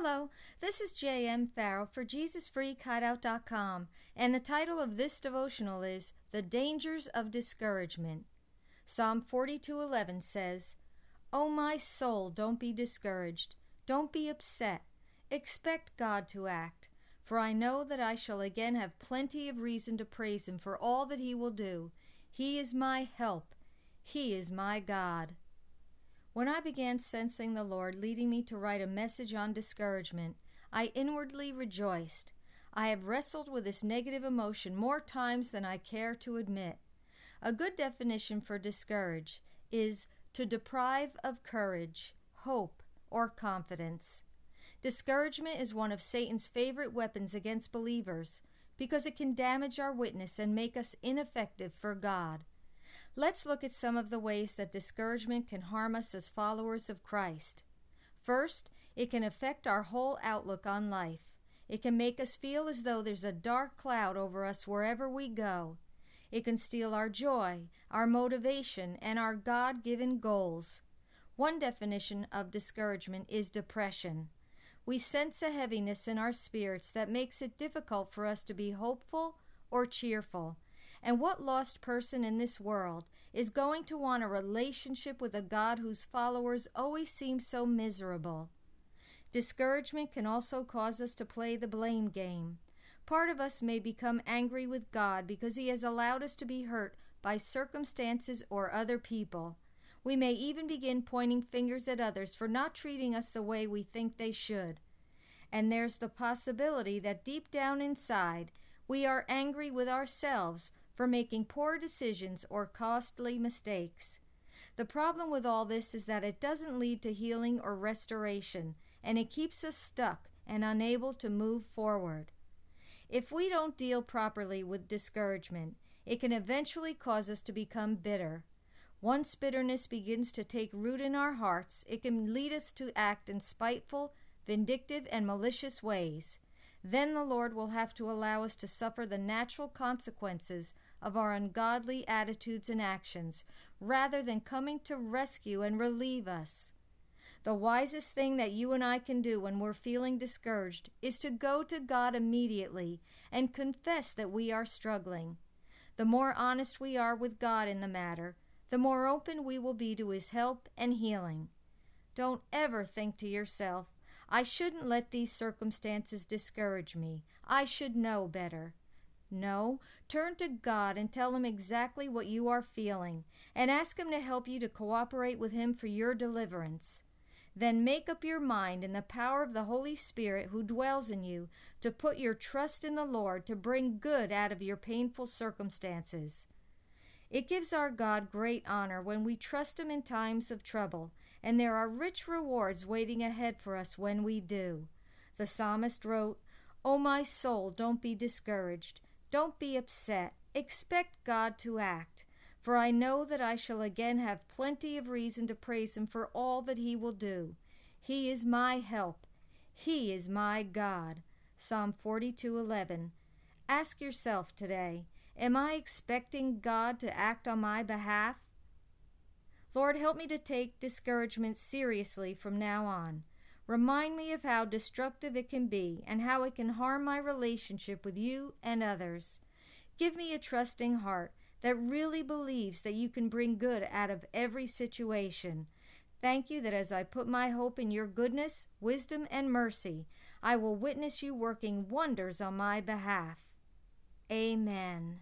Hello, this is J.M. Farrell for JesusFreakHideout.com, and the title of this devotional is The Dangers of Discouragement. Psalm 42:11 says, "O my soul, don't be discouraged, don't be upset. Expect God to act, for I know that I shall again have plenty of reason to praise him for all that he will do. He is my help. He is my God." When I began sensing the Lord leading me to write a message on discouragement, I inwardly rejoiced. I have wrestled with this negative emotion more times than I care to admit. A good definition for discourage is to deprive of courage, hope, or confidence. Discouragement is one of Satan's favorite weapons against believers because it can damage our witness and make us ineffective for God. Let's look at some of the ways that discouragement can harm us as followers of Christ. First, it can affect our whole outlook on life. It can make us feel as though there's a dark cloud over us wherever we go. It can steal our joy, our motivation, and our God given goals. One definition of discouragement is depression. We sense a heaviness in our spirits that makes it difficult for us to be hopeful or cheerful. And what lost person in this world is going to want a relationship with a God whose followers always seem so miserable? Discouragement can also cause us to play the blame game. Part of us may become angry with God because He has allowed us to be hurt by circumstances or other people. We may even begin pointing fingers at others for not treating us the way we think they should. And there's the possibility that deep down inside, we are angry with ourselves for making poor decisions or costly mistakes. The problem with all this is that it doesn't lead to healing or restoration, and it keeps us stuck and unable to move forward. If we don't deal properly with discouragement, it can eventually cause us to become bitter. Once bitterness begins to take root in our hearts, it can lead us to act in spiteful, vindictive, and malicious ways. Then the Lord will have to allow us to suffer the natural consequences of our ungodly attitudes and actions, rather than coming to rescue and relieve us. The wisest thing that you and I can do when we're feeling discouraged is to go to God immediately and confess that we are struggling. The more honest we are with God in the matter, the more open we will be to His help and healing. Don't ever think to yourself, I shouldn't let these circumstances discourage me. I should know better. No, turn to God and tell Him exactly what you are feeling, and ask Him to help you to cooperate with Him for your deliverance. Then make up your mind in the power of the Holy Spirit who dwells in you to put your trust in the Lord to bring good out of your painful circumstances. It gives our God great honor when we trust Him in times of trouble, and there are rich rewards waiting ahead for us when we do. The psalmist wrote, O my soul, don't be discouraged. Don't be upset. Expect God to act. For I know that I shall again have plenty of reason to praise Him for all that He will do. He is my help. He is my God. Psalm 42:11. Ask yourself today, am I expecting God to act on my behalf? Lord, help me to take discouragement seriously from now on. Remind me of how destructive it can be and how it can harm my relationship with you and others. Give me a trusting heart that really believes that you can bring good out of every situation. Thank you that as I put my hope in your goodness, wisdom, and mercy, I will witness you working wonders on my behalf. Amen.